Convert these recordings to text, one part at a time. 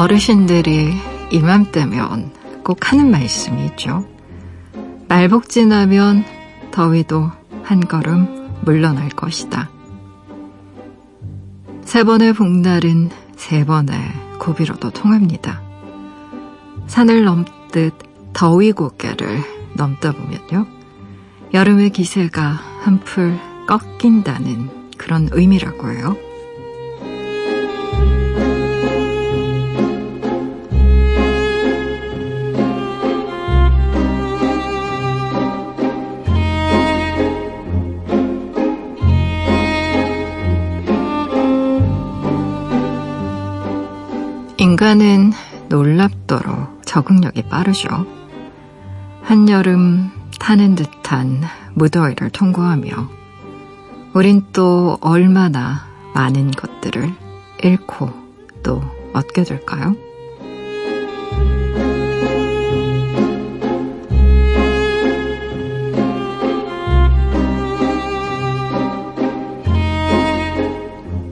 어르신들이 이맘때면 꼭 하는 말씀이 있죠. 말복 지나면 더위도 한 걸음 물러날 것이다. 세 번의 복날은 세 번의 고비로도 통합니다. 산을 넘듯 더위 고개를 넘다 보면요. 여름의 기세가 한풀 꺾인다는 그런 의미라고 해요. 인간은 놀랍도록 적응력이 빠르죠. 한여름 타는 듯한 무더위를 통과하며 우린 또 얼마나 많은 것들을 잃고 또 얻게 될까요?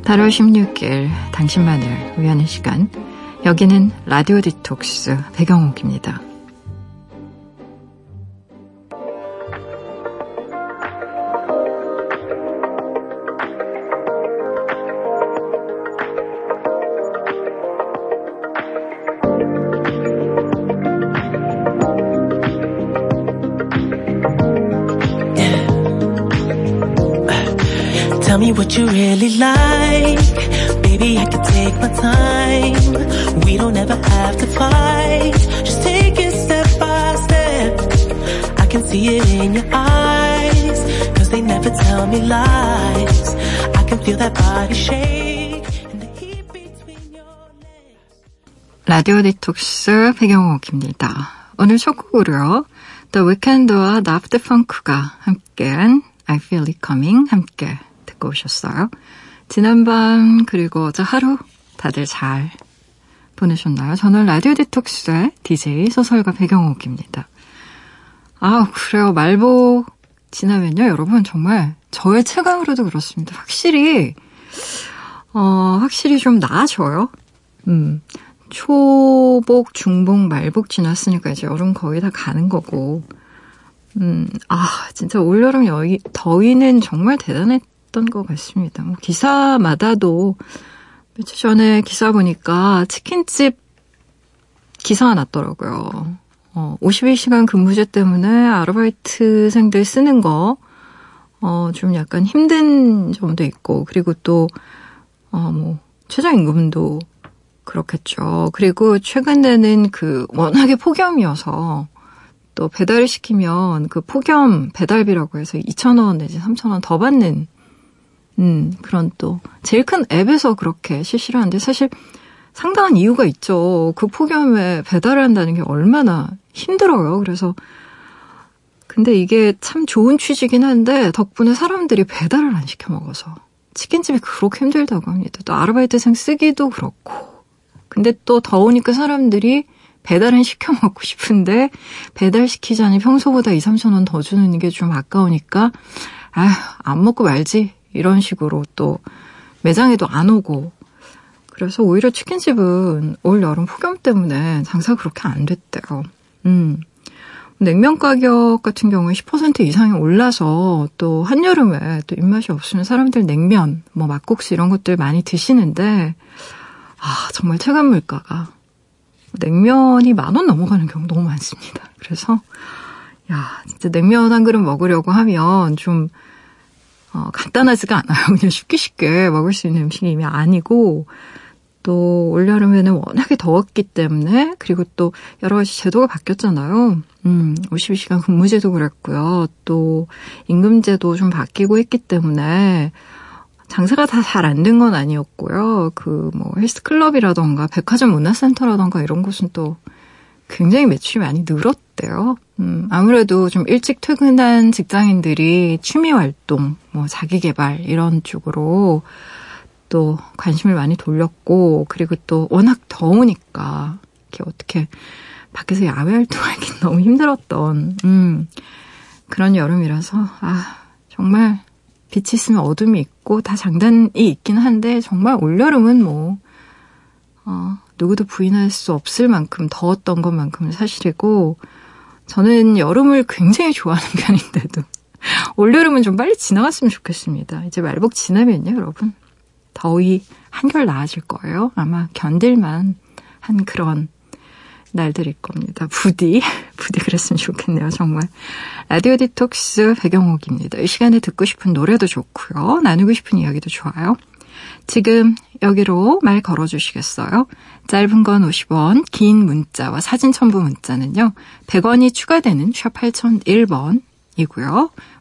(8월 16일) 당신만을 위하는 시간 여기는 라디오 디톡스 배경옥입니다. Tell me what you really like. Me lies. I can feel that body shake. And the heat between your legs. 라디오 디톡스 배경옥입니다. 오늘 첫 곡으로요. The Weeknd와 Daft Punk가 함께한 I Feel It Coming 함께 듣고 오셨어요. 지난밤 그리고 어제 하루 다들 잘 보내셨나요? 저는 라디오 디톡스의 DJ 소설가 배경옥입니다. 아 그래요. 말복 지나면요. 여러분 정말 저의 체감으로도 그렇습니다. 확실히 어 확실히 좀 나아져요. 음. 초복, 중복, 말복 지났으니까 이제 여름 거의 다 가는 거고. 음, 아, 진짜 올여름 여기, 더위는 정말 대단했던 것 같습니다. 뭐 기사마다도 며칠 전에 기사 보니까 치킨집 기사가 났더라고요. 어, 52시간 근무제 때문에 아르바이트생들 쓰는 거, 어, 좀 약간 힘든 점도 있고, 그리고 또, 어, 뭐, 최저임금도 그렇겠죠. 그리고 최근에는 그 워낙에 폭염이어서 또 배달을 시키면 그 폭염 배달비라고 해서 2,000원 내지 3,000원 더 받는 음, 그런 또 제일 큰 앱에서 그렇게 실시를 하는데 사실 상당한 이유가 있죠. 그 폭염에 배달을 한다는 게 얼마나 힘들어요. 그래서 근데 이게 참 좋은 취지긴 한데 덕분에 사람들이 배달을 안 시켜 먹어서 치킨집이 그렇게 힘들다고 합니다. 또 아르바이트생 쓰기도 그렇고. 근데 또 더우니까 사람들이 배달은 시켜 먹고 싶은데 배달시키자니 평소보다 2, 3천 원 더 주는 게 좀 아까우니까 아휴, 안 먹고 말지. 이런 식으로 또 매장에도 안 오고 그래서 오히려 치킨집은 올 여름 폭염 때문에 장사가 그렇게 안 됐대요. 음. 냉면 가격 같은 경우에 10% 이상이 올라서 또 한여름에 또 입맛이 없으면 사람들 냉면, 뭐 막국수 이런 것들 많이 드시는데 아, 정말 체감 물가가 냉면이 만 원 넘어가는 경우 너무 많습니다. 그래서 야, 진짜 냉면 한 그릇 먹으려고 하면 좀 어, 간단하지가 않아요. 그냥 쉽게 쉽게 먹을 수 있는 음식이 이미 아니고 또 올여름에는 워낙에 더웠기 때문에 그리고 또 여러 가지 제도가 바뀌었잖아요. 음, 52시간 근무제도 그랬고요. 또 임금제도 좀 바뀌고 했기 때문에 장사가 다 잘 안 된 건 아니었고요. 그 뭐 헬스클럽이라던가 백화점 문화센터라던가 이런 곳은 또 굉장히 매출이 많이 늘었대요. 음, 아무래도 좀 일찍 퇴근한 직장인들이 취미 활동, 뭐 자기 개발 이런 쪽으로 또 관심을 많이 돌렸고 그리고 또 워낙 더우니까 이렇게 어떻게 밖에서 야외 활동하기 너무 힘들었던 음, 그런 여름이라서 아 정말 빛이 있으면 어둠이 있고 다 장단이 있긴 한데 정말 올 여름은 뭐 어, 누구도 부인할 수 없을 만큼 더웠던 것만큼은 사실이고, 저는 여름을 굉장히 좋아하는 편인데도, 올여름은 좀 빨리 지나갔으면 좋겠습니다. 이제 말복 지나면요, 여러분. 더위 한결 나아질 거예요. 아마 견딜만 한 그런 날들일 겁니다. 부디, 부디 그랬으면 좋겠네요, 정말. 라디오 디톡스 배경옥입니다. 이 시간에 듣고 싶은 노래도 좋고요. 나누고 싶은 이야기도 좋아요. 지금 여기로 말 걸어주시겠어요? 짧은 건 50원, 긴 문자와 사진 첨부 문자는요. 100원이 추가되는 샵 8001번이고요.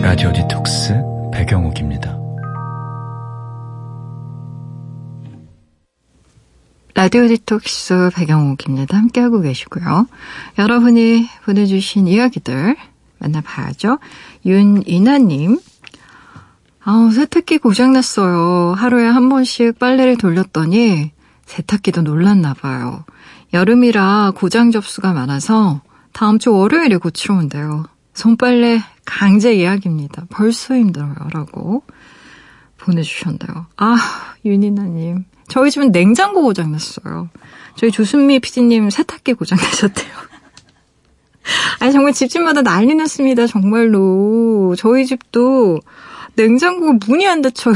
라디오 디톡스 백영옥입니다. 라디오 디톡스 백영옥입니다. 함께하고 계시고요. 여러분이 보내주신 이야기들 만나봐야죠. 윤이나님. 아우, 세탁기 고장났어요. 하루에 한 번씩 빨래를 돌렸더니 세탁기도 놀랐나 봐요. 여름이라 고장 접수가 많아서 다음 주 월요일에 고치러 온대요. 손빨래 강제 예약입니다. 벌써 힘들어요. 라고 보내주셨네요. 아, 윤이나님. 저희 집은 냉장고 고장 났어요. 저희 조순미 PD님 세탁기 고장 나셨대요. 아니, 정말 집집마다 난리 났습니다. 정말로. 저희 집도 냉장고 문이 안 닫혀요.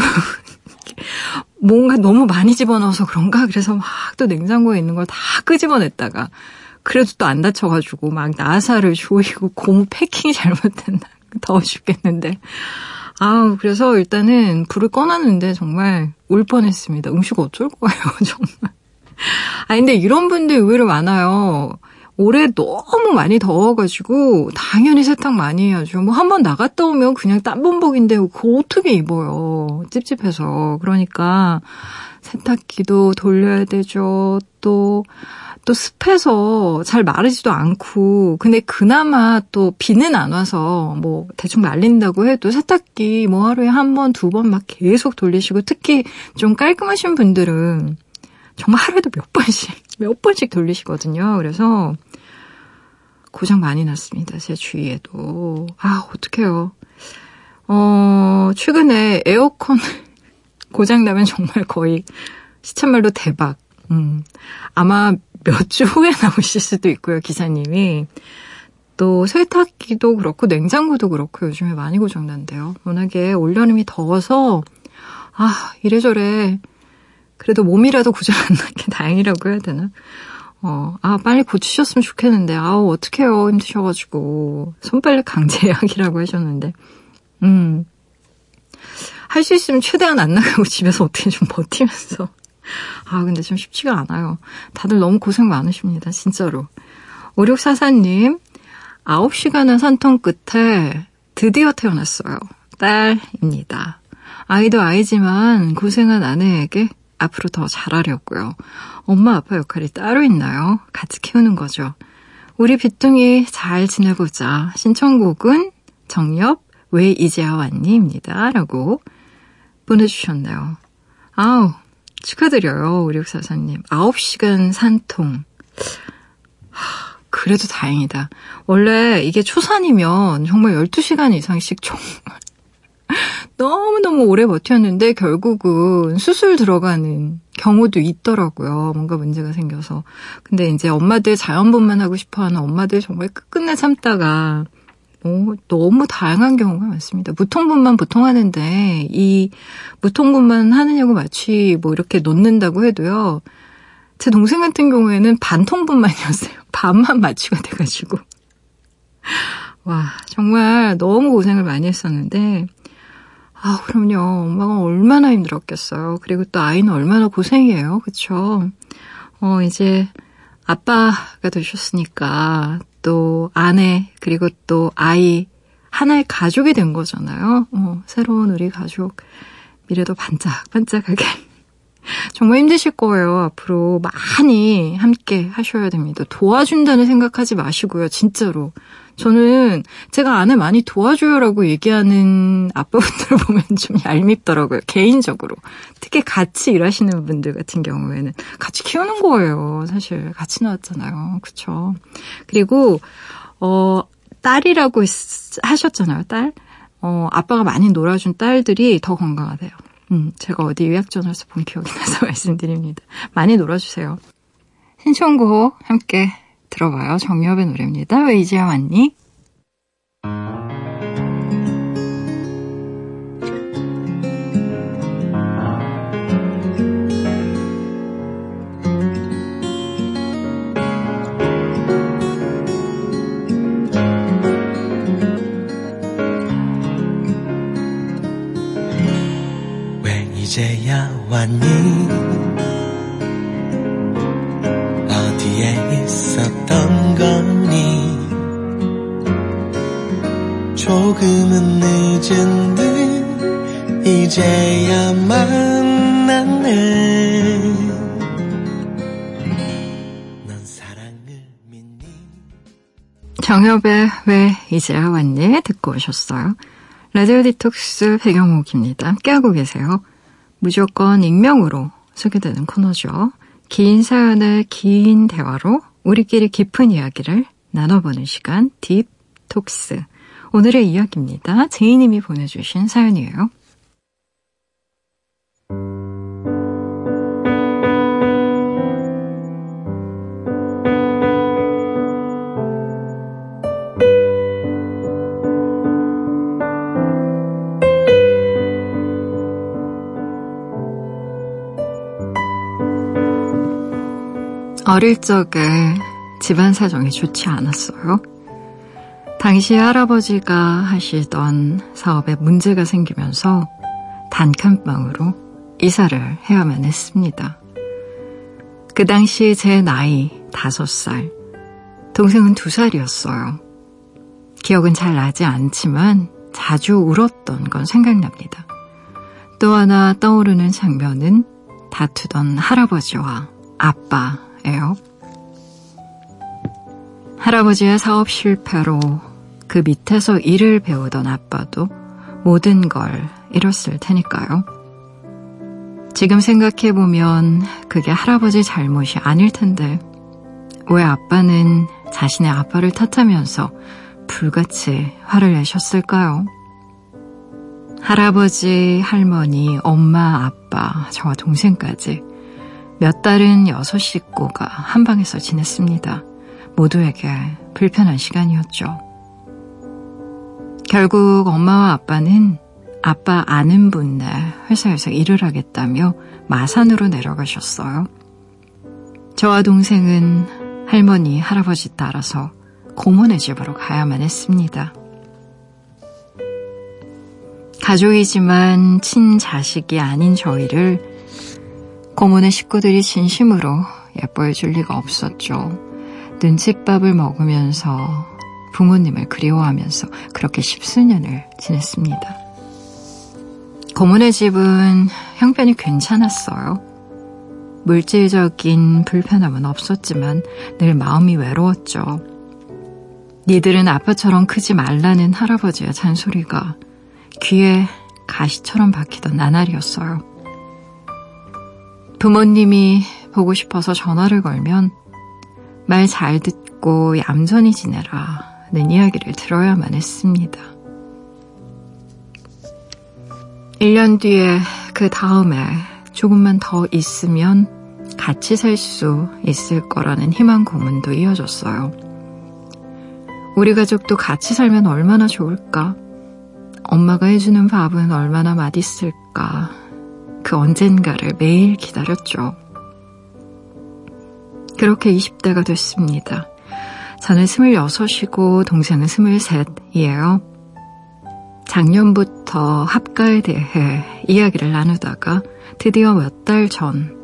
뭔가 너무 많이 집어넣어서 그런가? 그래서 막 또 냉장고에 있는 걸 다 끄집어냈다가 그래도 또 안 다쳐가지고 막 나사를 조이고 고무 패킹이 잘못됐나. 더워 죽겠는데. 아우, 그래서 일단은 불을 꺼놨는데 정말 울 뻔했습니다. 음식 어쩔 거예요, 정말. 아, 근데 이런 분들 의외로 많아요. 올해 너무 많이 더워가지고 당연히 세탁 많이 해야죠. 뭐 한 번 나갔다 오면 그냥 땀범벅인데 그거 어떻게 입어요. 찝찝해서. 그러니까 세탁기도 돌려야 되죠. 또 또 습해서 잘 마르지도 않고 근데 그나마 또 비는 안 와서 뭐 대충 말린다고 해도 세탁기 뭐 하루에 한 번, 두 번 막 계속 돌리시고 특히 좀 깔끔하신 분들은 정말 하루에도 몇 번씩 몇 번씩 돌리시거든요. 그래서 고장 많이 났습니다. 제 주위에도. 아, 어떡해요. 어, 최근에 에어컨 고장 나면 정말 거의 시참말로 대박. 음. 아마 몇 주 후에 나오실 수도 있고요, 기사님이. 또 세탁기도 그렇고 냉장고도 그렇고 요즘에 많이 고장난대요. 워낙에 올여름이 더워서 아 이래저래 그래도 몸이라도 고장 안 나게 다행이라고 해야 되나? 어, 아 빨리 고치셨으면 좋겠는데 아우 어떡해요 힘드셔가지고 손빨래 강제 예약이라고 하셨는데 음. 할 수 있으면 최대한 안 나가고 집에서 어떻게 좀 버티면서 아, 근데 좀 쉽지가 않아요. 다들 너무 고생 많으십니다. 진짜로. 5644님, 9시간의 산통 끝에 드디어 태어났어요. 딸입니다. 아이도 아이지만 고생한 아내에게 앞으로 더 잘하려고요. 엄마 아빠 역할이 따로 있나요? 같이 키우는 거죠. 우리 비뚱이 잘 지내보자. 신청곡은 정엽 왜 이제야 왔니?입니다. 라고 보내주셨네요. 아우, 축하드려요, 5644님. 9시간 산통. 하, 그래도 다행이다. 원래 이게 초산이면 정말 12시간 이상씩 정말 너무너무 오래 버텼는데 결국은 수술 들어가는 경우도 있더라고요. 뭔가 문제가 생겨서. 근데 이제 엄마들 자연분만 하고 싶어 하는 엄마들 정말 끝끝내 참다가 오, 너무 다양한 경우가 많습니다. 무통분만 보통 하는데 이 무통분만 하느냐고 마치 뭐 이렇게 놓는다고 해도요. 제 동생 같은 경우에는 반통분만이었어요. 반만 마취가 돼가지고. 와, 정말 너무 고생을 많이 했었는데, 아, 그럼요. 엄마가 얼마나 힘들었겠어요. 그리고 또 아이는 얼마나 고생이에요. 그쵸? 어, 이제 아빠가 되셨으니까 또 아내, 그리고 또 아이, 하나의 가족이 된 거잖아요. 어, 새로운 우리 가족. 미래도 반짝반짝하게. 정말 힘드실 거예요. 앞으로 많이 함께 하셔야 됩니다. 도와준다는 생각하지 마시고요. 진짜로. 저는 제가 아내 많이 도와줘요라고 얘기하는 아빠분들을 보면 좀 얄밉더라고요. 개인적으로. 특히 같이 일하시는 분들 같은 경우에는 같이 키우는 거예요. 사실 같이 나왔잖아요. 그쵸 그리고 어 딸이라고 하셨잖아요. 딸. 어 아빠가 많이 놀아준 딸들이 더 건강하대요. 음, 제가 어디 요약전에서 본 기억이 나서 말씀드립니다. 많이 놀아주세요. 신청곡 함께 들어봐요. 정엽의 노래입니다. 왜 이제야 왔니? 이제야 왔니? 어디에 있었던 거니 조금은 늦은 듯 이제야 만났네 정엽의 왜 이제야 왔니? 듣고 오셨어요. 라디오 디톡스 배경옥입니다. 함께하고 계세요. 무조건 익명으로 소개되는 코너죠. 긴 사연을 긴 대화로 우리끼리 깊은 이야기를 나눠보는 시간 딥톡스. 오늘의 이야기입니다. 제이님이 보내주신 사연이에요. 어릴 적에 집안 사정이 좋지 않았어요. 당시 할아버지가 하시던 사업에 문제가 생기면서 단칸방으로 이사를 해야만 했습니다. 그 당시 제 나이 다섯 살, 동생은 두 살이었어요. 기억은 잘 나지 않지만 자주 울었던 건 생각납니다. 또 하나 떠오르는 장면은 다투던 할아버지와 아빠 예요. 할아버지의 사업 실패로 그 밑에서 일을 배우던 아빠도 모든 걸 잃었을 테니까요. 지금 생각해보면 그게 할아버지 잘못이 아닐 텐데 왜 아빠는 자신의 아빠를 탓하면서 불같이 화를 내셨을까요? 할아버지, 할머니, 엄마, 아빠, 저와 동생까지 몇 달은 여섯 식구가 한 방에서 지냈습니다. 모두에게 불편한 시간이었죠. 결국 엄마와 아빠는 아빠 아는 분네 회사에서 일을 하겠다며 마산으로 내려가셨어요. 저와 동생은 할머니, 할아버지 따라서 고모네 집으로 가야만 했습니다. 가족이지만 친자식이 아닌 저희를 고모네 식구들이 진심으로 예뻐해 줄 리가 없었죠. 눈칫밥을 먹으면서 부모님을 그리워하면서 그렇게 십수년을 지냈습니다. 고모네 집은 형편이 괜찮았어요. 물질적인 불편함은 없었지만 늘 마음이 외로웠죠. 니들은 아빠처럼 크지 말라는 할아버지의 잔소리가 귀에 가시처럼 박히던 나날이었어요. 부모님이 보고 싶어서 전화를 걸면 말 잘 듣고 얌전히 지내라는 이야기를 들어야만 했습니다. 1년 뒤에 그 다음에 조금만 더 있으면 같이 살 수 있을 거라는 희망 고문도 이어졌어요. 우리 가족도 같이 살면 얼마나 좋을까? 엄마가 해주는 밥은 얼마나 맛있을까? 그 언젠가를 매일 기다렸죠. 그렇게 20대가 됐습니다. 저는 26이고 동생은 23이에요. 작년부터 합가에 대해 이야기를 나누다가 드디어 몇 달 전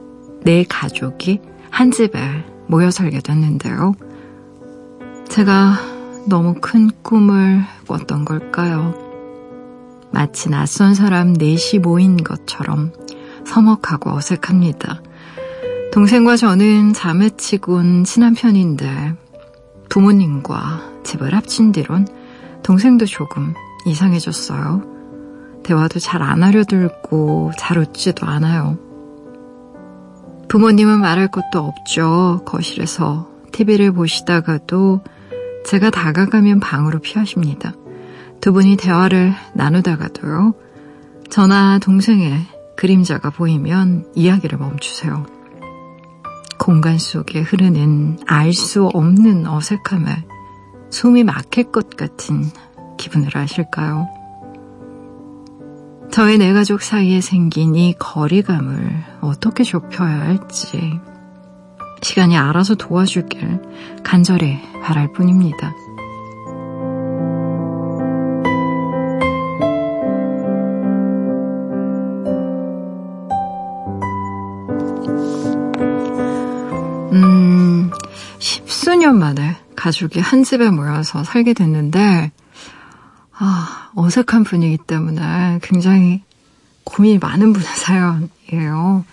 내 가족이 한 집에 모여 살게 됐는데요. 제가 너무 큰 꿈을 꿨던 걸까요? 마치 낯선 사람 넷이 모인 것처럼 서먹하고 어색합니다. 동생과 저는 자매치곤 친한 편인데 부모님과 집을 합친 뒤론 동생도 조금 이상해졌어요. 대화도 잘 안 하려 들고 잘 웃지도 않아요. 부모님은 말할 것도 없죠. 거실에서 TV를 보시다가도 제가 다가가면 방으로 피하십니다. 두 분이 대화를 나누다가도요. 저나 동생의 그림자가 보이면 이야기를 멈추세요. 공간 속에 흐르는 알 수 없는 어색함에 숨이 막힐 것 같은 기분을 아실까요? 저의 내 가족 사이에 생긴 이 거리감을 어떻게 좁혀야 할지 시간이 알아서 도와주길 간절히 바랄 뿐입니다. 가족이 한 집에 모여서 살게 됐는데, 아, 어색한 분위기 때문에 굉장히 고민이 많은 분의 사연이에요.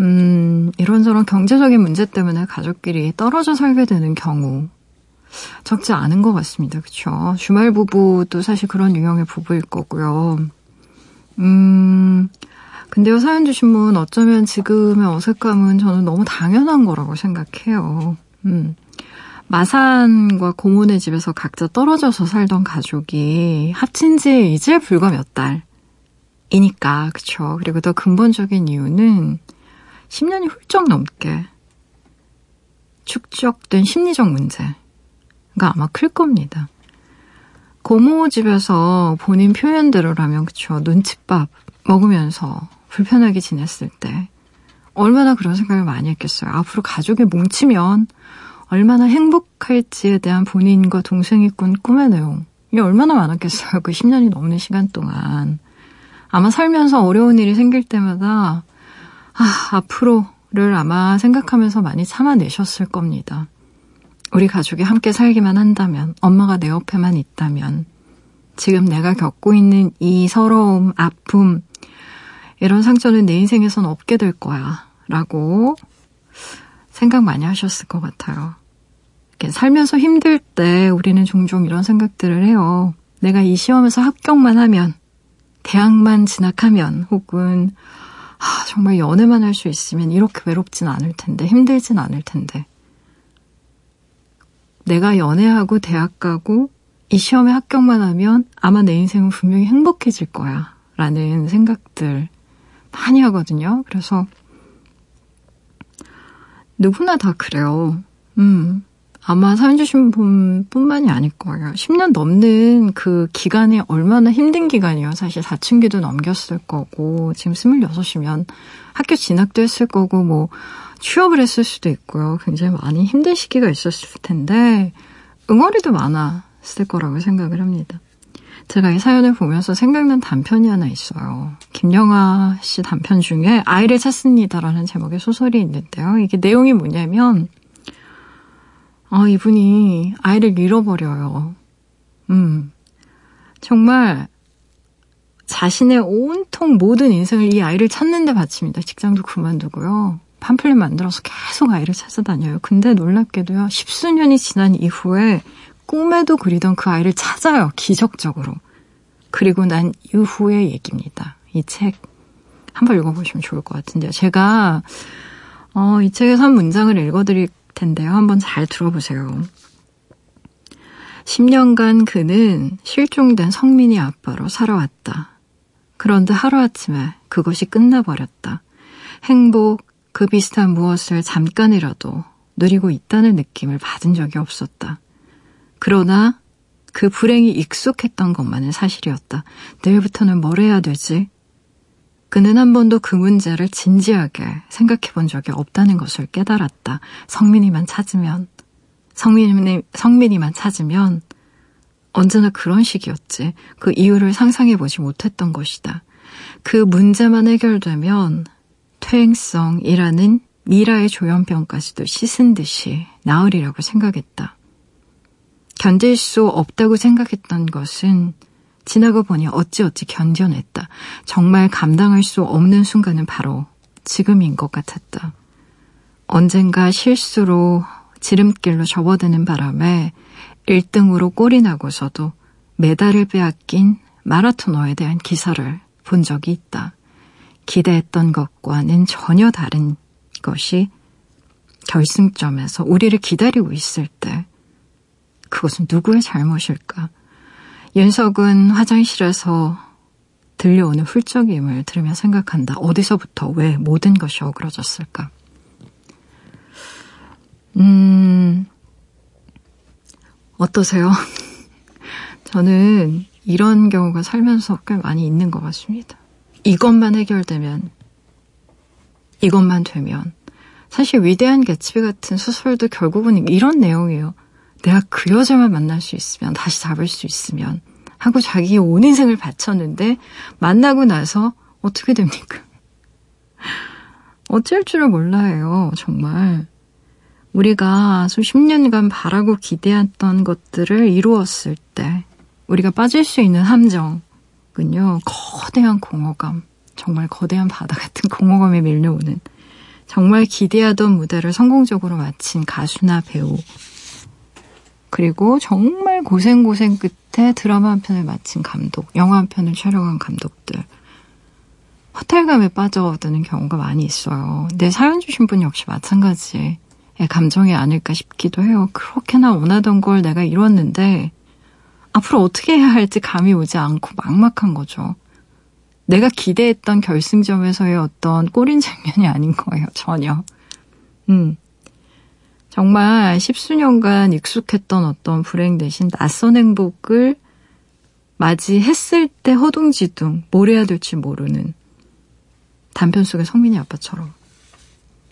음, 이런저런 경제적인 문제 때문에 가족끼리 떨어져 살게 되는 경우 적지 않은 것 같습니다. 그쵸? 주말 부부도 사실 그런 유형의 부부일 거고요. 음, 근데요, 사연 주신 분 어쩌면 지금의 어색감은 저는 너무 당연한 거라고 생각해요. 음. 마산과 고모네 집에서 각자 떨어져서 살던 가족이 합친 지 이제 불과 몇 달이니까, 그쵸. 그리고 더 근본적인 이유는 10년이 훌쩍 넘게 축적된 심리적 문제가 아마 클 겁니다. 고모 집에서 본인 표현대로라면, 그쵸. 눈칫밥 먹으면서 불편하게 지냈을 때, 얼마나 그런 생각을 많이 했겠어요. 앞으로 가족이 뭉치면 얼마나 행복할지에 대한 본인과 동생이 꾼 꿈의 내용. 이게 얼마나 많았겠어요. 그 10년이 넘는 시간 동안. 아마 살면서 어려운 일이 생길 때마다, 아, 앞으로를 아마 생각하면서 많이 참아내셨을 겁니다. 우리 가족이 함께 살기만 한다면, 엄마가 내 옆에만 있다면, 지금 내가 겪고 있는 이 서러움, 아픔, 이런 상처는 내 인생에선 없게 될 거야. 라고 생각 많이 하셨을 것 같아요. 살면서 힘들 때 우리는 종종 이런 생각들을 해요. 내가 이 시험에서 합격만 하면, 대학만 진학하면, 혹은, 아, 정말 연애만 할 수 있으면 이렇게 외롭진 않을 텐데, 힘들진 않을 텐데. 내가 연애하고 대학 가고 이 시험에 합격만 하면 아마 내 인생은 분명히 행복해질 거야. 라는 생각들 많이 하거든요. 그래서 누구나 다 그래요. 음. 아마 사연 주신 분 뿐만이 아닐 거예요. 10년 넘는 그 기간이 얼마나 힘든 기간이에요. 사실 사춘기도 넘겼을 거고, 지금 26이면 학교 진학도 했을 거고, 뭐, 취업을 했을 수도 있고요. 굉장히 많이 힘든 시기가 있었을 텐데, 응어리도 많았을 거라고 생각을 합니다. 제가 이 사연을 보면서 생각난 단편이 하나 있어요. 김영아 씨 단편 중에 아이를 찾습니다라는 제목의 소설이 있는데요. 이게 내용이 뭐냐면, 아, 이분이 아이를 잃어버려요. 음. 정말 자신의 온통 모든 인생을 이 아이를 찾는 데 바칩니다. 직장도 그만두고요. 팜플렛 만들어서 계속 아이를 찾아다녀요. 근데 놀랍게도요, 십수년이 지난 이후에 꿈에도 그리던 그 아이를 찾아요. 기적적으로. 그리고 난 이후의 얘기입니다. 이 책 한번 읽어보시면 좋을 것 같은데요. 제가 어, 이 책에서 한 문장을 읽어드릴 텐데요. 한번 잘 들어보세요. 10년간 그는 실종된 성민이 아빠로 살아왔다. 그런데 하루아침에 그것이 끝나버렸다. 행복, 그 비슷한 무엇을 잠깐이라도 누리고 있다는 느낌을 받은 적이 없었다. 그러나 그 불행이 익숙했던 것만은 사실이었다. 내일부터는 뭘 해야 되지? 그는 한 번도 그 문제를 진지하게 생각해 본 적이 없다는 것을 깨달았다. 성민이만 찾으면, 성민이, 성민이만 찾으면 언제나 그런 식이었지. 그 이유를 상상해 보지 못했던 것이다. 그 문제만 해결되면 퇴행성이라는 미라의 조현병까지도 씻은 듯이 나으리라고 생각했다. 견딜 수 없다고 생각했던 것은 지나고 보니 어찌어찌 견뎌냈다. 정말 감당할 수 없는 순간은 바로 지금인 것 같았다. 언젠가 실수로 지름길로 접어드는 바람에 1등으로 꼴이 나고서도 메달을 빼앗긴 마라토너에 대한 기사를 본 적이 있다. 기대했던 것과는 전혀 다른 것이 결승점에서 우리를 기다리고 있을 때 그것은 누구의 잘못일까? 윤석은 화장실에서 들려오는 훌쩍임을 들으며 생각한다. 어디서부터 왜 모든 것이 어그러졌을까? 음, 어떠세요? 저는 이런 경우가 살면서 꽤 많이 있는 것 같습니다. 이것만 해결되면, 이것만 되면. 사실 위대한 개츠비 같은 소설도 결국은 이런 내용이에요. 내가 그 여자만 만날 수 있으면, 다시 잡을 수 있으면, 하고 자기 온 인생을 바쳤는데, 만나고 나서 어떻게 됩니까? 어쩔 줄을 몰라요, 정말. 우리가 수십 년간 바라고 기대했던 것들을 이루었을 때, 우리가 빠질 수 있는 함정은요, 거대한 공허감, 정말 거대한 바다 같은 공허감이 밀려오는, 정말 기대하던 무대를 성공적으로 마친 가수나 배우, 그리고 정말 고생고생 끝에 드라마 한 편을 마친 감독, 영화 한 편을 촬영한 감독들. 호텔감에 빠져드는 경우가 많이 있어요. 내 사연 주신 분 역시 마찬가지의 감정이 아닐까 싶기도 해요. 그렇게나 원하던 걸 내가 이뤘는데 앞으로 어떻게 해야 할지 감이 오지 않고 막막한 거죠. 내가 기대했던 결승점에서의 어떤 꼬린 장면이 아닌 거예요, 전혀. 음. 정말 십수년간 익숙했던 어떤 불행 대신 낯선 행복을 맞이했을 때 허둥지둥 뭘 해야 될지 모르는 단편 속의 성민이 아빠처럼.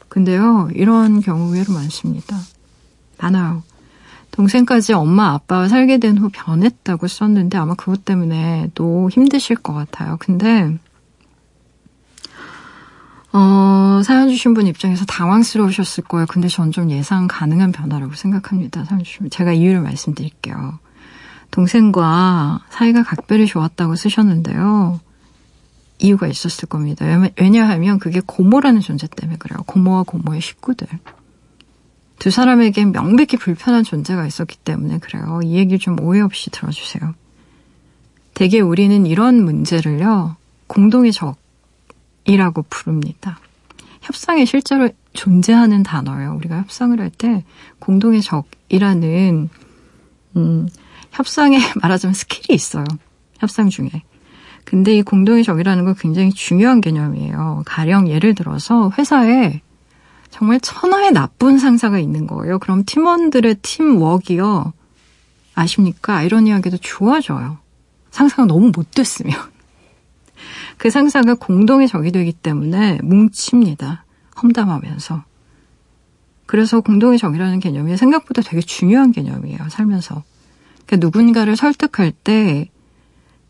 근데요, 이런 경우 의외로 많습니다. 많아요. 동생까지 엄마 아빠와 살게 된 후 변했다고 썼는데 아마 그것 때문에 또 힘드실 것 같아요. 근데 어, 사연 주신 분 입장에서 당황스러우셨을 거예요. 근데 전 좀 예상 가능한 변화라고 생각합니다. 사연 주신 분. 제가 이유를 말씀드릴게요. 동생과 사이가 각별히 좋았다고 쓰셨는데요. 이유가 있었을 겁니다. 왜냐하면 그게 고모라는 존재 때문에 그래요. 고모와 고모의 식구들. 두 사람에겐 명백히 불편한 존재가 있었기 때문에 그래요. 이 얘기 좀 오해 없이 들어주세요. 대개 우리는 이런 문제를요, 공동의 적, 이라고 부릅니다. 협상에 실제로 존재하는 단어예요. 우리가 협상을 할 때 공동의 적이라는 음, 협상에 말하자면 스킬이 있어요. 협상 중에. 근데 이 공동의 적이라는 건 굉장히 중요한 개념이에요. 가령 예를 들어서 회사에 정말 천하의 나쁜 상사가 있는 거예요. 그럼 팀원들의 팀워크이요. 아십니까? 아이러니하게도 좋아져요. 상사가 너무 못됐으면. 그 상사가 공동의 적이 되기 때문에 뭉칩니다. 험담하면서. 그래서 공동의 적이라는 개념이 생각보다 되게 중요한 개념이에요. 살면서. 그러니까 누군가를 설득할 때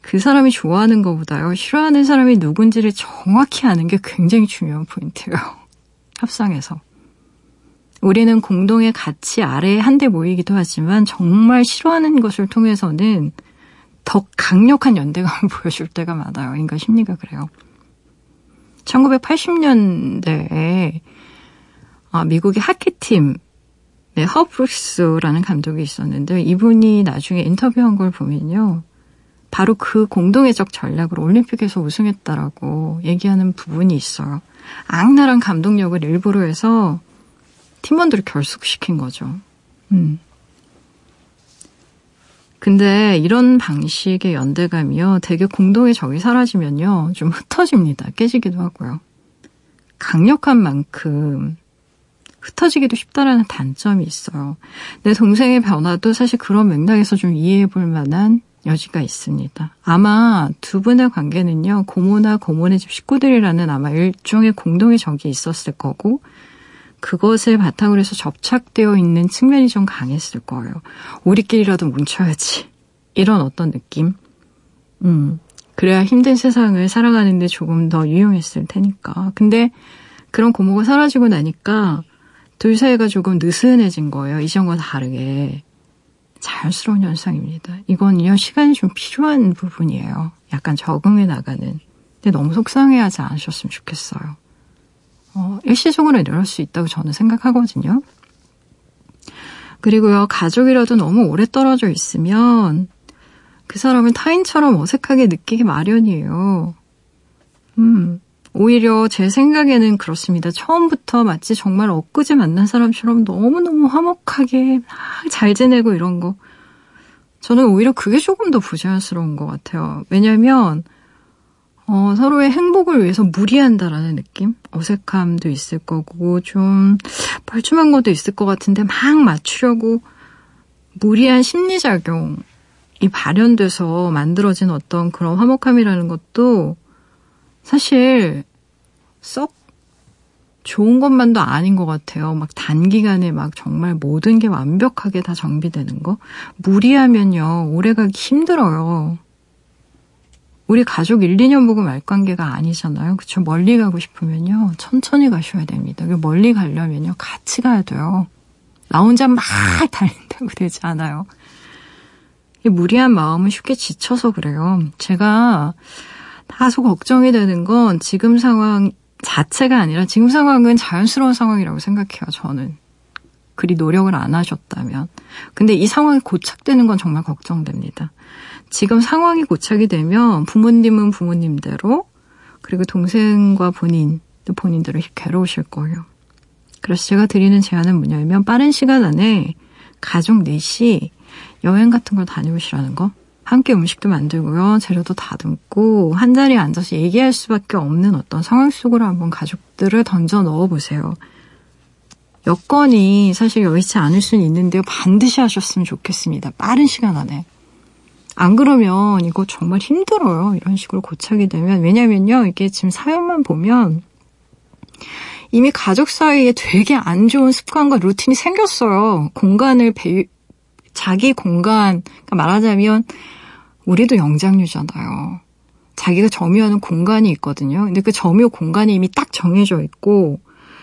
그 사람이 좋아하는 것보다요. 싫어하는 사람이 누군지를 정확히 아는 게 굉장히 중요한 포인트예요. 협상에서. 우리는 공동의 가치 아래에 한데 모이기도 하지만 정말 싫어하는 것을 통해서는 더 강력한 연대감을 보여줄 때가 많아요. 인간 심리가 그래요. 1980년대에 아, 미국의 하키팀 네, 허브룩스라는 감독이 있었는데 이분이 나중에 인터뷰한 걸 보면요. 바로 그 공동의적 전략으로 올림픽에서 우승했다라고 얘기하는 부분이 있어요. 악랄한 감독력을 일부러 해서 팀원들을 결속시킨 거죠. 음. 근데 이런 방식의 연대감이요. 되게 공동의 적이 사라지면요. 좀 흩어집니다. 깨지기도 하고요. 강력한 만큼 흩어지기도 쉽다라는 단점이 있어요. 내 동생의 변화도 사실 그런 맥락에서 좀 이해해 볼 만한 여지가 있습니다. 아마 두 분의 관계는요, 고모나 고모네 집 식구들이라는 아마 일종의 공동의 적이 있었을 거고, 그것을 바탕으로 해서 접착되어 있는 측면이 좀 강했을 거예요. 우리끼리라도 뭉쳐야지. 이런 어떤 느낌? 음, 그래야 힘든 세상을 살아가는데 조금 더 유용했을 테니까. 근데 그런 고모가 사라지고 나니까 둘 사이가 조금 느슨해진 거예요. 이전과 다르게. 자연스러운 현상입니다. 이건요, 시간이 좀 필요한 부분이에요. 약간 적응해 나가는. 근데 너무 속상해하지 않으셨으면 좋겠어요. 어, 일시적으로 이럴 수 있다고 저는 생각하거든요. 그리고요, 가족이라도 너무 오래 떨어져 있으면 그 사람을 타인처럼 어색하게 느끼기 마련이에요. 음, 오히려 제 생각에는 그렇습니다. 처음부터 마치 정말 엊그제 만난 사람처럼 너무너무 화목하게 잘 지내고 이런 거. 저는 오히려 그게 조금 더 부자연스러운 것 같아요. 왜냐면, 어, 서로의 행복을 위해서 무리한다라는 느낌? 어색함도 있을 거고, 좀 뻘쭘한 것도 있을 것 같은데, 막 맞추려고 무리한 심리작용이 발현돼서 만들어진 어떤 그런 화목함이라는 것도 사실 썩 좋은 것만도 아닌 것 같아요. 막 단기간에 막 정말 모든 게 완벽하게 다 정비되는 거. 무리하면요, 오래 가기 힘들어요. 우리 가족 1, 2년 보고 말 관계가 아니잖아요. 그쵸? 멀리 가고 싶으면요, 천천히 가셔야 됩니다. 멀리 가려면요, 같이 가야 돼요. 나 혼자 막 달린다고 되지 않아요. 무리한 마음은 쉽게 지쳐서 그래요. 제가 다소 걱정이 되는 건 지금 상황 자체가 아니라 지금 상황은 자연스러운 상황이라고 생각해요, 저는. 그리 노력을 안 하셨다면. 근데 이 상황이 고착되는 건 정말 걱정됩니다. 지금 상황이 고착이 되면 부모님은 부모님대로 그리고 동생과 본인, 또 본인대로 괴로우실 거예요. 그래서 제가 드리는 제안은 뭐냐면 빠른 시간 안에 가족 넷이 여행 같은 걸 다녀오시라는 거. 함께 음식도 만들고요. 재료도 다듬고 한 자리에 앉아서 얘기할 수밖에 없는 어떤 상황 속으로 한번 가족들을 던져 넣어 보세요. 여건이 사실 여의치 않을 수는 있는데요. 반드시 하셨으면 좋겠습니다. 빠른 시간 안에. 안 그러면 이거 정말 힘들어요. 이런 식으로 고착이 되면. 왜냐면요. 이게 지금 사연만 보면 이미 가족 사이에 되게 안 좋은 습관과 루틴이 생겼어요. 공간을 배, 자기 공간, 그러니까 말하자면 우리도 영장류잖아요. 자기가 점유하는 공간이 있거든요. 근데 그 점유 공간이 이미 딱 정해져 있고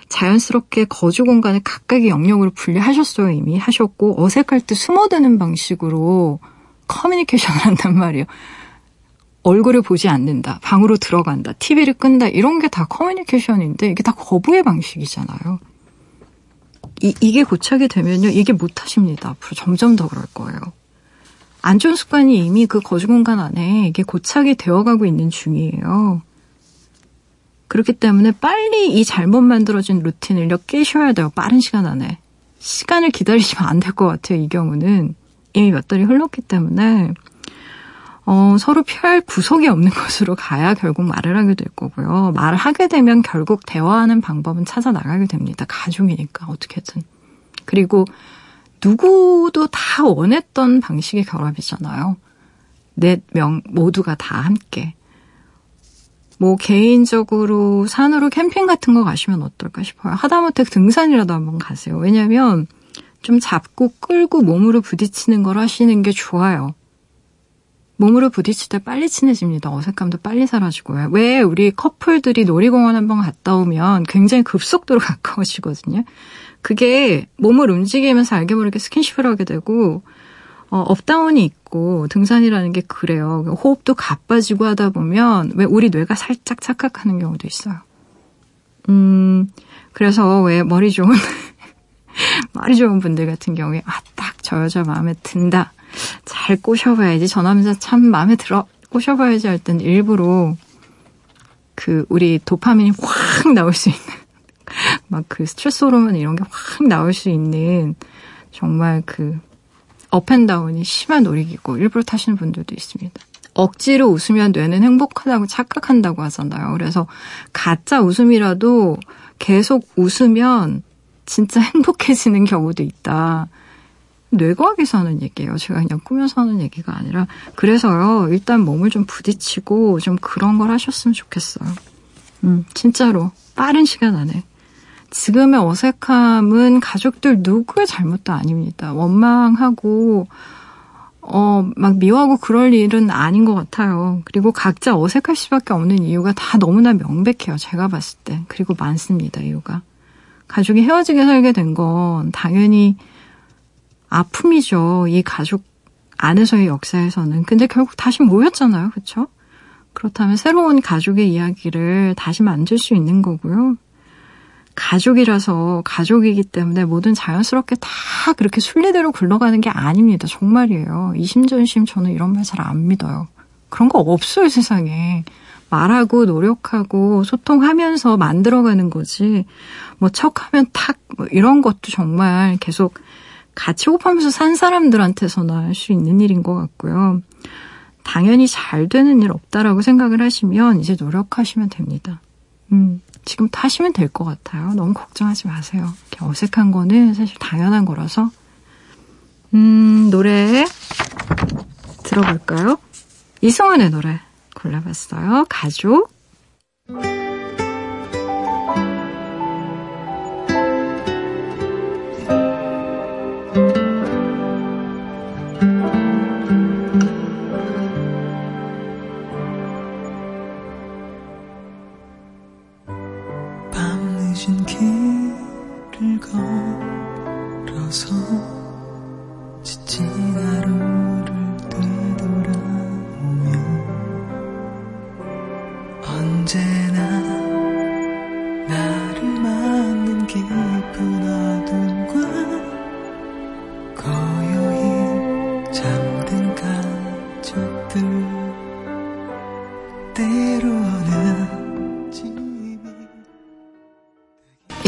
자연스럽게 거주 공간을 각각의 영역으로 분리하셨어요. 이미 하셨고 어색할 때 숨어드는 방식으로 커뮤니케이션을 한단 말이에요. 얼굴을 보지 않는다. 방으로 들어간다. TV를 끈다. 이런 게 다 커뮤니케이션인데 이게 다 거부의 방식이잖아요. 이, 이게 고착이 되면요. 이게 못하십니다. 앞으로 점점 더 그럴 거예요. 안 좋은 습관이 이미 그 거주 공간 안에 이게 고착이 되어가고 있는 중이에요. 그렇기 때문에 빨리 이 잘못 만들어진 루틴을 깨셔야 돼요. 빠른 시간 안에. 시간을 기다리시면 안 될 것 같아요. 이 경우는. 이미 몇 달이 흘렀기 때문에 어, 서로 피할 구석이 없는 곳으로 가야 결국 말을 하게 될 거고요. 말을 하게 되면 결국 대화하는 방법은 찾아 나가게 됩니다. 가족이니까 어떻게든. 그리고 누구도 다 원했던 방식의 결합이잖아요. 넷 명 모두가 다 함께. 뭐 개인적으로 산으로 캠핑 같은 거 가시면 어떨까 싶어요. 하다못해 등산이라도 한번 가세요. 왜냐면 좀 잡고 끌고 몸으로 부딪히는 걸 하시는 게 좋아요. 몸으로 부딪힐 때 빨리 친해집니다. 어색함도 빨리 사라지고요. 왜 우리 커플들이 놀이공원 한번 갔다 오면 굉장히 급속도로 가까워지거든요. 그게 몸을 움직이면서 알게 모르게 스킨십을 하게 되고 어, up down이 있고 등산이라는 게 그래요. 호흡도 가빠지고 하다 보면 왜 우리 뇌가 살짝 착각하는 경우도 있어요. 음, 그래서 왜 머리 좋은 머리 좋은 분들 같은 경우에 아, 딱 저 여자 마음에 든다. 잘 꼬셔봐야지. 저 남자 참 마음에 들어. 꼬셔봐야지 할 땐 일부러 그 우리 도파민이 확 나올 수 있는 막 그 스트레스 호르몬 이런 게 확 나올 수 있는 정말 그 업앤다운이 심한 놀이기고 일부러 타시는 분들도 있습니다. 억지로 웃으면 뇌는 행복하다고 착각한다고 하잖아요. 그래서 가짜 웃음이라도 계속 웃으면 진짜 행복해지는 경우도 있다. 뇌과학에서 하는 얘기예요. 제가 그냥 꾸며서 하는 얘기가 아니라. 그래서요, 일단 몸을 좀 부딪히고 좀 그런 걸 하셨으면 좋겠어요. 음, 진짜로. 빠른 시간 안에. 지금의 어색함은 가족들 누구의 잘못도 아닙니다. 원망하고, 어, 막 미워하고 그럴 일은 아닌 것 같아요. 그리고 각자 어색할 수밖에 없는 이유가 다 너무나 명백해요. 제가 봤을 때. 그리고 많습니다, 이유가. 가족이 헤어지게 살게 된 건 당연히 아픔이죠. 이 가족 안에서의 역사에서는. 근데 결국 다시 모였잖아요. 그쵸? 그렇다면 새로운 가족의 이야기를 다시 만들 수 있는 거고요. 가족이라서 가족이기 때문에 모든 자연스럽게 다 그렇게 순리대로 굴러가는 게 아닙니다. 정말이에요. 이심전심 저는 이런 말 잘 안 믿어요. 그런 거 없어요, 세상에. 말하고 노력하고 소통하면서 만들어가는 거지. 뭐 척하면 탁, 뭐 이런 것도 정말 계속 같이 호흡하면서 산 사람들한테서나 할 수 있는 일인 것 같고요. 당연히 잘 되는 일 없다라고 생각을 하시면 이제 노력하시면 됩니다. 음, 지금부터 하시면 될 것 같아요. 너무 걱정하지 마세요. 이렇게 어색한 거는 사실 당연한 거라서. 음, 노래 들어볼까요? 이승원의 노래 골라봤어요. 가족.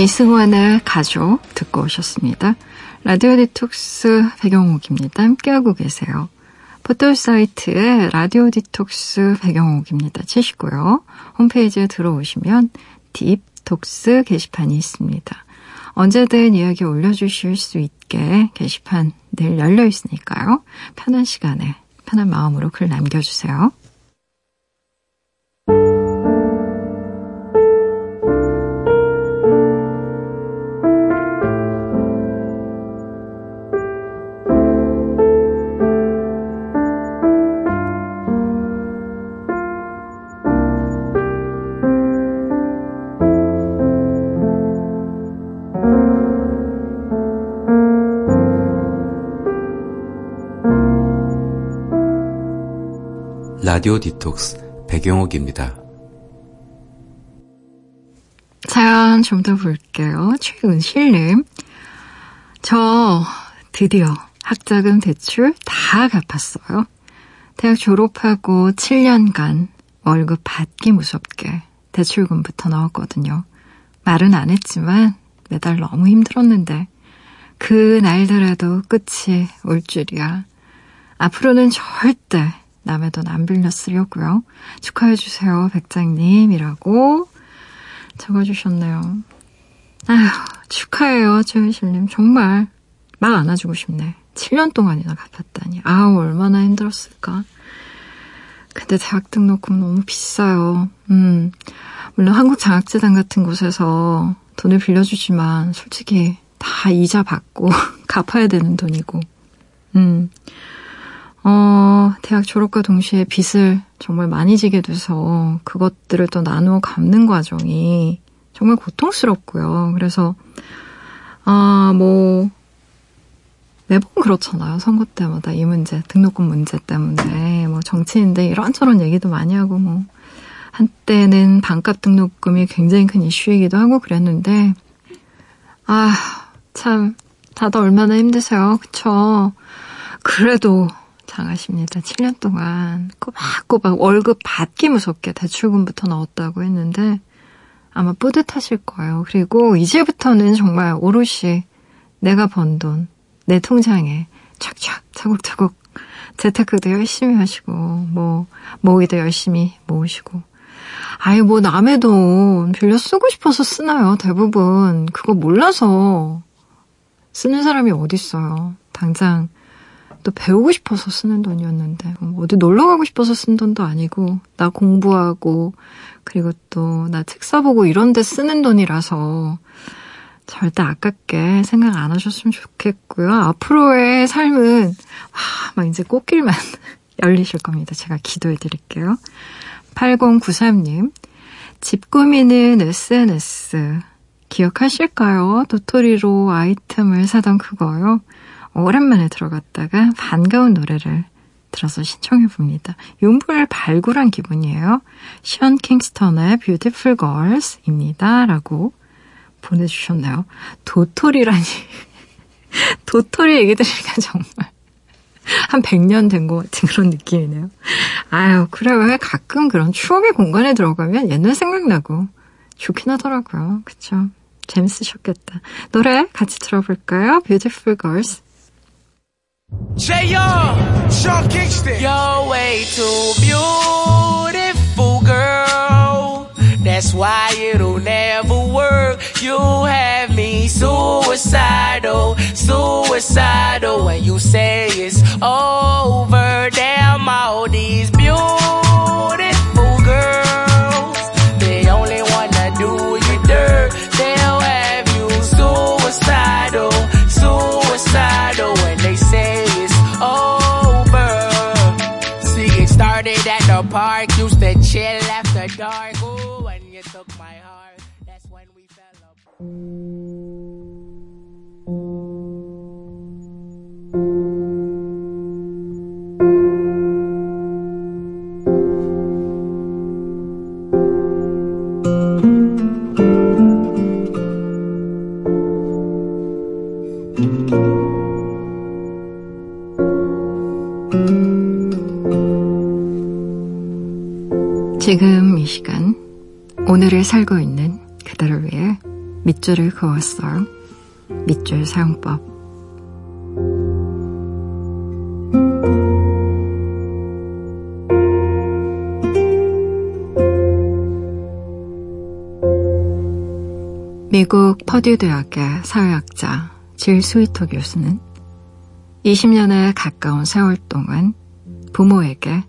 이승환의 가족 듣고 오셨습니다. 라디오 디톡스 배경옥입니다. 함께하고 계세요. 포털 사이트에 라디오 디톡스 배경옥입니다. 치시고요. 홈페이지에 들어오시면 딥톡스 게시판이 있습니다. 언제든 이야기 올려주실 수 있게 게시판 늘 열려 있으니까요. 편한 시간에 편한 마음으로 글 남겨주세요. 라디오 디톡스 배경옥입니다. 사연 좀 더 볼게요. 최은실님. 저 드디어 학자금 대출 다 갚았어요. 대학 졸업하고 7년간 월급 받기 무섭게 대출금부터 넣었거든요. 말은 안 했지만 매달 너무 힘들었는데 그 날더라도 끝이 올 줄이야. 앞으로는 절대 남의 돈 안 빌려 쓰려고요. 축하해주세요, 백장님이라고 적어주셨네요. 아휴, 축하해요, 최은실님. 정말 막 안아주고 싶네. 7년 동안이나 갚았다니. 아우, 얼마나 힘들었을까. 근데 대학 등록금 너무 비싸요. 음, 물론 한국장학재단 같은 곳에서 돈을 빌려주지만 솔직히 다 이자 받고 갚아야 되는 돈이고. 음, 어, 대학 졸업과 동시에 빚을 정말 많이 지게 돼서 그것들을 또 나누어 갚는 과정이 정말 고통스럽고요. 그래서, 아, 뭐, 매번 그렇잖아요. 선거 때마다 이 문제, 등록금 문제 때문에. 뭐 정치인들 이런저런 얘기도 많이 하고 뭐, 한때는 반값 등록금이 굉장히 큰 이슈이기도 하고 그랬는데, 아, 참, 다들 얼마나 힘드세요. 그쵸? 그래도 장하십니다. 7년 동안 꼬박꼬박 월급 받기 무섭게 대출금부터 넣었다고 했는데 아마 뿌듯하실 거예요. 그리고 이제부터는 정말 오롯이 내가 번 돈, 내 통장에 착착 차곡차곡 재테크도 열심히 하시고 뭐 모의도 열심히 모으시고 아유 뭐 남의 돈 빌려 쓰고 싶어서 쓰나요? 대부분 그거 몰라서 쓰는 사람이 어딨어요. 당장 또 배우고 싶어서 쓰는 돈이었는데 뭐 어디 놀러 가고 싶어서 쓴 돈도 아니고 나 공부하고 그리고 또 나 책 사보고 이런 데 쓰는 돈이라서 절대 아깝게 생각 안 하셨으면 좋겠고요. 앞으로의 삶은, 와, 막 이제 꽃길만 열리실 겁니다. 제가 기도해 드릴게요. 8093님, 집 꾸미는 SNS. 기억하실까요? 도토리로 아이템을 사던 그거요. 오랜만에 들어갔다가 반가운 노래를 들어서 신청해 봅니다. 윤불 발굴한 기분이에요. 션 킹스턴의 Beautiful Girls입니다. 라고 보내주셨나요? 도토리라니. 도토리 얘기 들으니까 정말 한 100년 된 것 같은 그런 느낌이네요. 아유, 그래요. 가끔 그런 추억의 공간에 들어가면 옛날 생각나고 좋긴 하더라고요. 그쵸? 재밌으셨겠다. 노래 같이 들어볼까요? Beautiful Girls. J.R. Sean Kingston. You're way too beautiful, girl. That's why it'll never work. You have me suicidal, suicidal. When you say it's over, damn all these beautiful park. Used to chill after dark. Ooh, when you took my heart, that's when we fell apart. 지금 이 시간 오늘을 살고 있는 그대를 위해 밑줄을 그었어요. 밑줄 사용법. 미국 퍼듀 대학의 사회학자 질 스위터 교수는 20년에 가까운 세월 동안 부모에게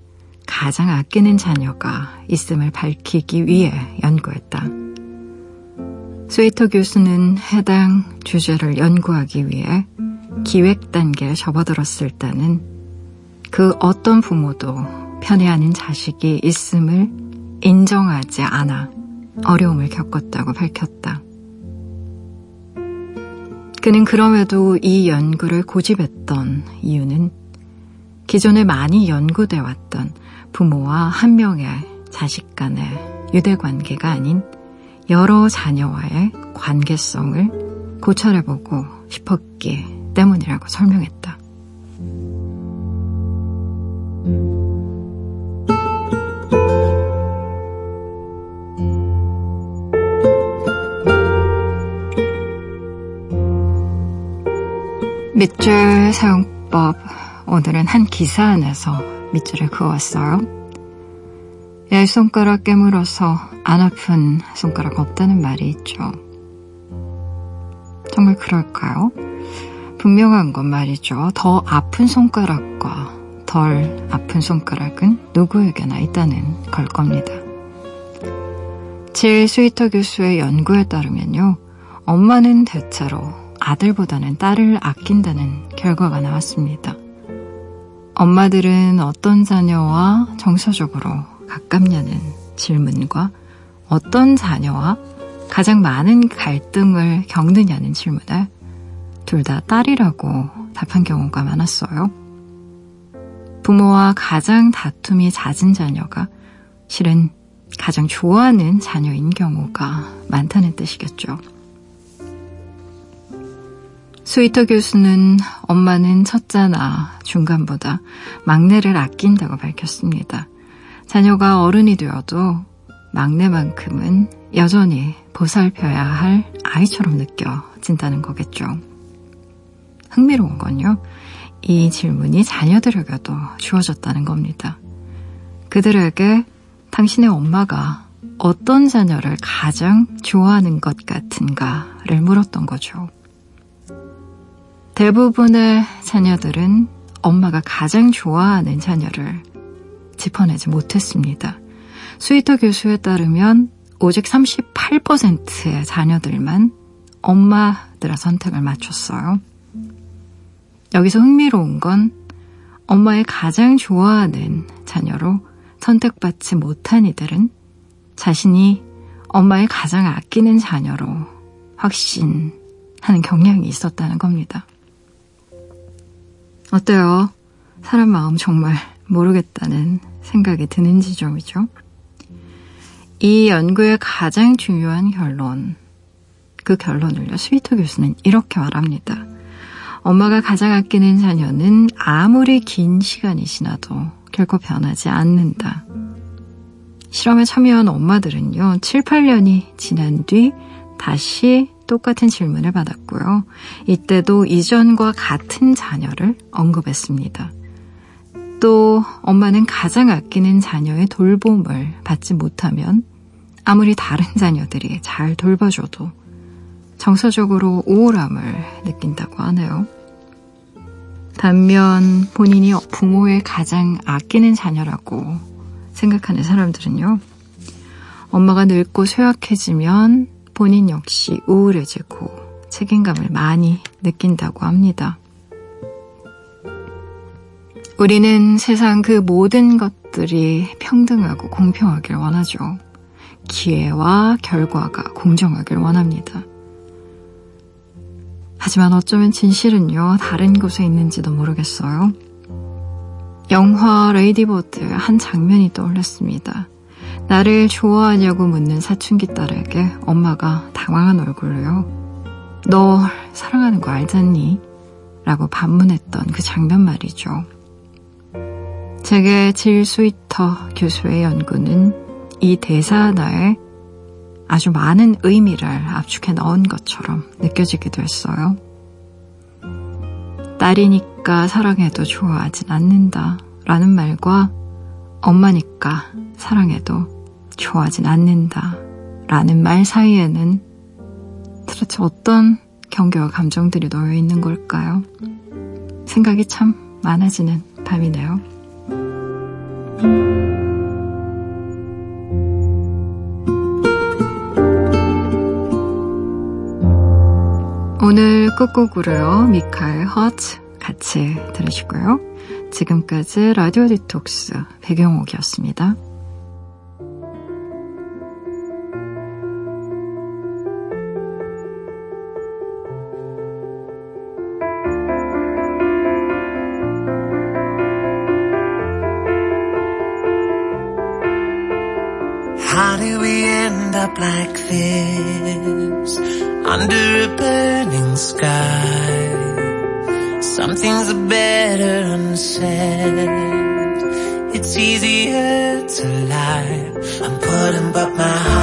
가장 아끼는 자녀가 있음을 밝히기 위해 연구했다. 스위터 교수는 해당 주제를 연구하기 위해 기획 단계에 접어들었을 때는 그 어떤 부모도 편애하는 자식이 있음을 인정하지 않아 어려움을 겪었다고 밝혔다. 그는 그럼에도 이 연구를 고집했던 이유는 기존에 많이 연구돼 왔던 부모와 한 명의 자식 간의 유대 관계가 아닌 여러 자녀와의 관계성을 고찰해보고 싶었기 때문이라고 설명했다. 밑줄 사용법 오늘은 한 기사 안에서 밑줄을 그었어요. 열 손가락 깨물어서 안 아픈 손가락 없다는 말이 있죠. 정말 그럴까요? 분명한 건 말이죠. 더 아픈 손가락과 덜 아픈 손가락은 누구에게나 있다는 걸 겁니다. 질 스위터 교수의 연구에 따르면요. 엄마는 대체로 아들보다는 딸을 아낀다는 결과가 나왔습니다. 엄마들은 어떤 자녀와 정서적으로 가깝냐는 질문과 어떤 자녀와 가장 많은 갈등을 겪느냐는 질문에 둘 다 딸이라고 답한 경우가 많았어요. 부모와 가장 다툼이 잦은 자녀가 실은 가장 좋아하는 자녀인 경우가 많다는 뜻이겠죠. 스위터 교수는 엄마는 첫째나 중간보다 막내를 아낀다고 밝혔습니다. 자녀가 어른이 되어도 막내만큼은 여전히 보살펴야 할 아이처럼 느껴진다는 거겠죠. 흥미로운 건요. 이 질문이 자녀들에게도 주어졌다는 겁니다. 그들에게 당신의 엄마가 어떤 자녀를 가장 좋아하는 것 같은가를 물었던 거죠. 대부분의 자녀들은 엄마가 가장 좋아하는 자녀를 짚어내지 못했습니다. 스위터 교수에 따르면 오직 38%의 자녀들만 엄마들의 선택을 맞췄어요. 여기서 흥미로운 건 엄마의 가장 좋아하는 자녀로 선택받지 못한 이들은 자신이 엄마의 가장 아끼는 자녀로 확신하는 경향이 있었다는 겁니다. 어때요? 사람 마음 정말 모르겠다는 생각이 드는 지점이죠. 이 연구의 가장 중요한 결론, 그 결론을요, 스위터 교수는 이렇게 말합니다. 엄마가 가장 아끼는 자녀는 아무리 긴 시간이 지나도 결코 변하지 않는다. 실험에 참여한 엄마들은요, 7, 8년이 지난 뒤 다시 똑같은 질문을 받았고요. 이때도 이전과 같은 자녀를 언급했습니다. 또 엄마는 가장 아끼는 자녀의 돌봄을 받지 못하면 아무리 다른 자녀들이 잘 돌봐줘도 정서적으로 우울함을 느낀다고 하네요. 반면 본인이 부모의 가장 아끼는 자녀라고 생각하는 사람들은요. 엄마가 늙고 쇠약해지면 본인 역시 우울해지고 책임감을 많이 느낀다고 합니다. 우리는 세상 그 모든 것들이 평등하고 공평하길 원하죠. 기회와 결과가 공정하길 원합니다. 하지만 어쩌면 진실은요, 다른 곳에 있는지도 모르겠어요. 영화 레이디버드 한 장면이 떠올랐습니다. 나를 좋아하냐고 묻는 사춘기 딸에게 엄마가 당황한 얼굴로요. 너 사랑하는 거 알잖니? 라고 반문했던 그 장면 말이죠. 제게 질 스위터 교수의 연구는 이 대사 하나에 아주 많은 의미를 압축해 넣은 것처럼 느껴지기도 했어요. 딸이니까 사랑해도 좋아하진 않는다 라는 말과 엄마니까 사랑해도 좋아하진 않는다 라는 말 사이에는 도대체 어떤 경계와 감정들이 놓여 있는 걸까요? 생각이 참 많아지는 밤이네요. 오늘 끝곡으로요. 미카엘 허츠 같이 들으시고요. 지금까지 라디오 디톡스 배경옥이었습니다. couldn't, but my heart.